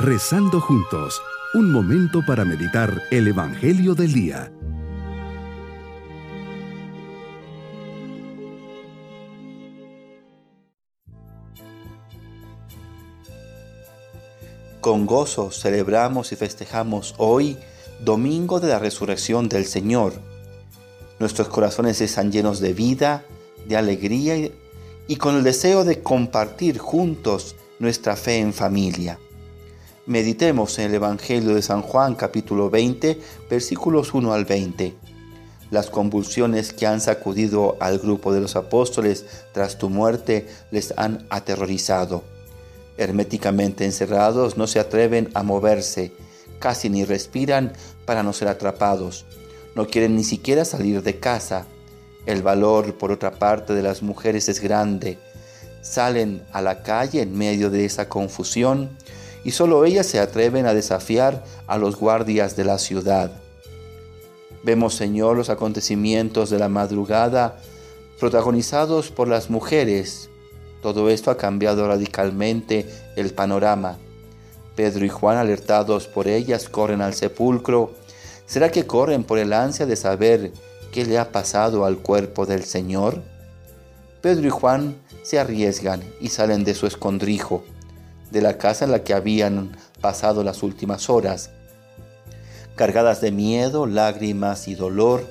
Rezando juntos, un momento para meditar el Evangelio del Día. Con gozo celebramos y festejamos hoy, domingo de la resurrección del Señor. Nuestros corazones están llenos de vida, de alegría y, con el deseo de compartir juntos nuestra fe en familia. Meditemos en el Evangelio de San Juan capítulo 20 versículos 1 al 20. Las convulsiones que han sacudido al grupo de los apóstoles tras tu muerte les han aterrorizado. Herméticamente encerrados no se atreven a moverse, casi ni respiran para no ser atrapados. No quieren ni siquiera salir de casa. El valor, por otra parte, de las mujeres es grande. Salen a la calle en medio de esa confusión y solo ellas se atreven a desafiar a los guardias de la ciudad. Vemos, Señor, los acontecimientos de la madrugada protagonizados por las mujeres. Todo esto ha cambiado radicalmente el panorama. Pedro y Juan, alertados por ellas, corren al sepulcro. ¿Será que corren por el ansia de saber qué le ha pasado al cuerpo del Señor? Pedro y Juan se arriesgan y salen de su escondrijo de la casa en la que habían pasado las últimas horas, cargadas de miedo, lágrimas y dolor,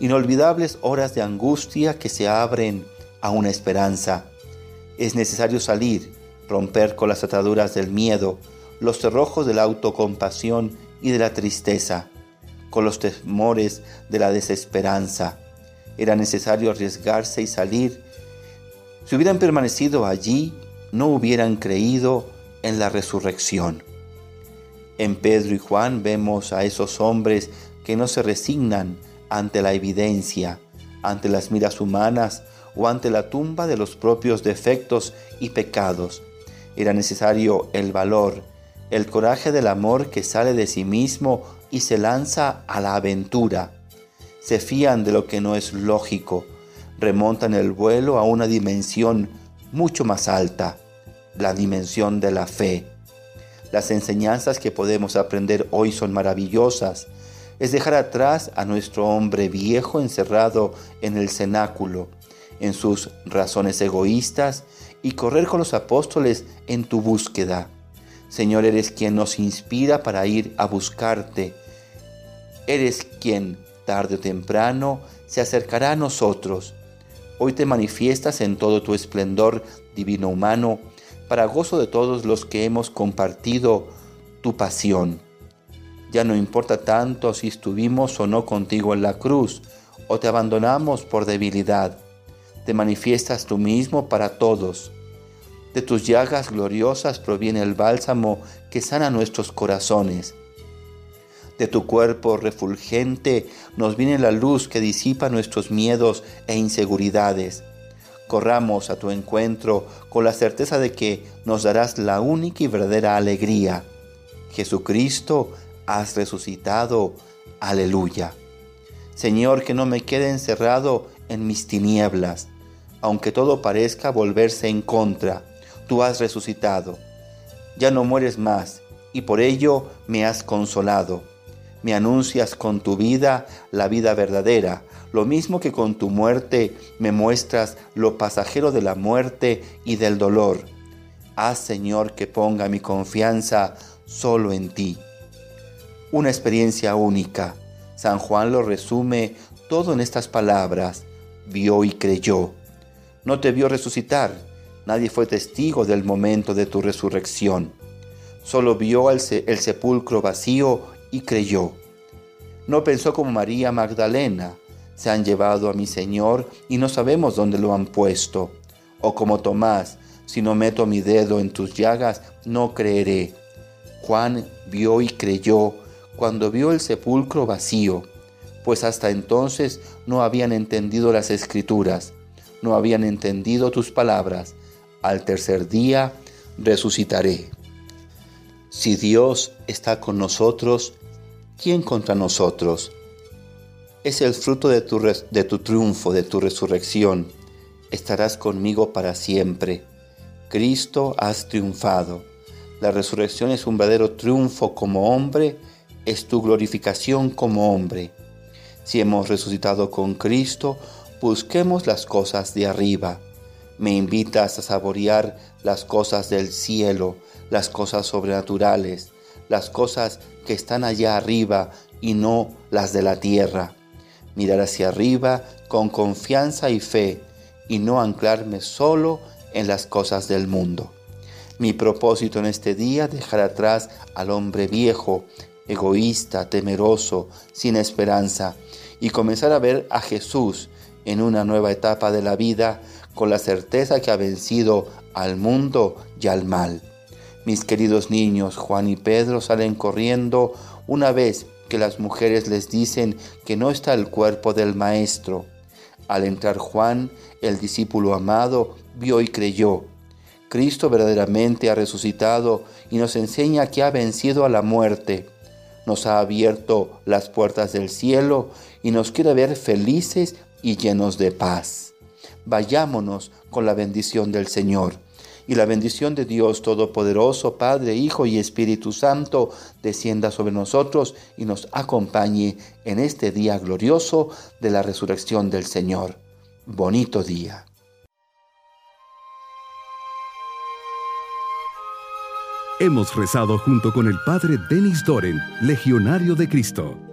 inolvidables horas de angustia que se abren a una esperanza. Es necesario salir, romper con las ataduras del miedo, los cerrojos de la autocompasión y de la tristeza, con los temores de la desesperanza. Era necesario arriesgarse y salir. Si hubieran permanecido allí, no hubieran creído en la resurrección. En Pedro y Juan vemos a esos hombres que no se resignan ante la evidencia, ante las miras humanas o ante la tumba de los propios defectos y pecados. Era necesario el valor, el coraje del amor que sale de sí mismo y se lanza a la aventura. Se fían de lo que no es lógico, remontan el vuelo a una dimensión mucho más alta la dimensión de la fe. Las enseñanzas que podemos aprender hoy son maravillosas. Es dejar atrás a nuestro hombre viejo encerrado en el cenáculo, en sus razones egoístas, y correr con los apóstoles en tu búsqueda. Señor, eres quien nos inspira para ir a buscarte. Eres quien, tarde o temprano, se acercará a nosotros. Hoy te manifiestas en todo tu esplendor divino humano para gozo de todos los que hemos compartido tu pasión. Ya no importa tanto si estuvimos o no contigo en la cruz, o te abandonamos por debilidad. Te manifiestas tú mismo para todos. De tus llagas gloriosas proviene el bálsamo que sana nuestros corazones. De tu cuerpo refulgente nos viene la luz que disipa nuestros miedos e inseguridades corramos a tu encuentro con la certeza de que nos darás la única y verdadera alegría. Jesucristo, has resucitado. Aleluya. Señor, que no me quede encerrado en mis tinieblas, aunque todo parezca volverse en contra. Tú has resucitado. Ya no mueres más, y por ello me has consolado. Me anuncias con tu vida la vida verdadera, lo mismo que con tu muerte me muestras lo pasajero de la muerte y del dolor. Haz, Señor, que ponga mi confianza solo en ti. Una experiencia única. San Juan lo resume todo en estas palabras. Vio y creyó. No te vio resucitar. Nadie fue testigo del momento de tu resurrección. Solo vio el, el sepulcro vacío y creyó. No pensó como María Magdalena, se han llevado a mi Señor y no sabemos dónde lo han puesto. O como Tomás, si no meto mi dedo en tus llagas, no creeré. Juan vio y creyó cuando vio el sepulcro vacío, pues hasta entonces no habían entendido las escrituras, no habían entendido tus palabras. Al tercer día resucitaré. Si Dios está con nosotros, ¿quién contra nosotros? Es el fruto de tu, de tu triunfo, de tu resurrección. Estarás conmigo para siempre. Cristo has triunfado. La resurrección es un verdadero triunfo como hombre, es tu glorificación como hombre. Si hemos resucitado con Cristo, busquemos las cosas de arriba. Me invitas a saborear las cosas del cielo, las cosas sobrenaturales, las cosas que están allá arriba y no las de la tierra. Mirar hacia arriba con confianza y fe y no anclarme solo en las cosas del mundo. Mi propósito en este día dejar atrás al hombre viejo, egoísta, temeroso, sin esperanza, y comenzar a ver a Jesús en una nueva etapa de la vida con la certeza que ha vencido al mundo y al mal. Mis queridos niños, Juan y Pedro salen corriendo una vez que las mujeres les dicen que no está el cuerpo del Maestro. Al entrar Juan, el discípulo amado, vio y creyó. Cristo verdaderamente ha resucitado y nos enseña que ha vencido a la muerte. Nos ha abierto las puertas del cielo y nos quiere ver felices y llenos de paz. Vayámonos con la bendición del Señor y la bendición de Dios Todopoderoso, Padre, Hijo y Espíritu Santo, descienda sobre nosotros y nos acompañe en este día glorioso de la resurrección del Señor. Bonito día. Hemos rezado junto con el Padre Denis Doren, Legionario de Cristo.